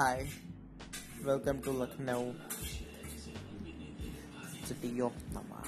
Hi, welcome to Lucknow, city of Tamar.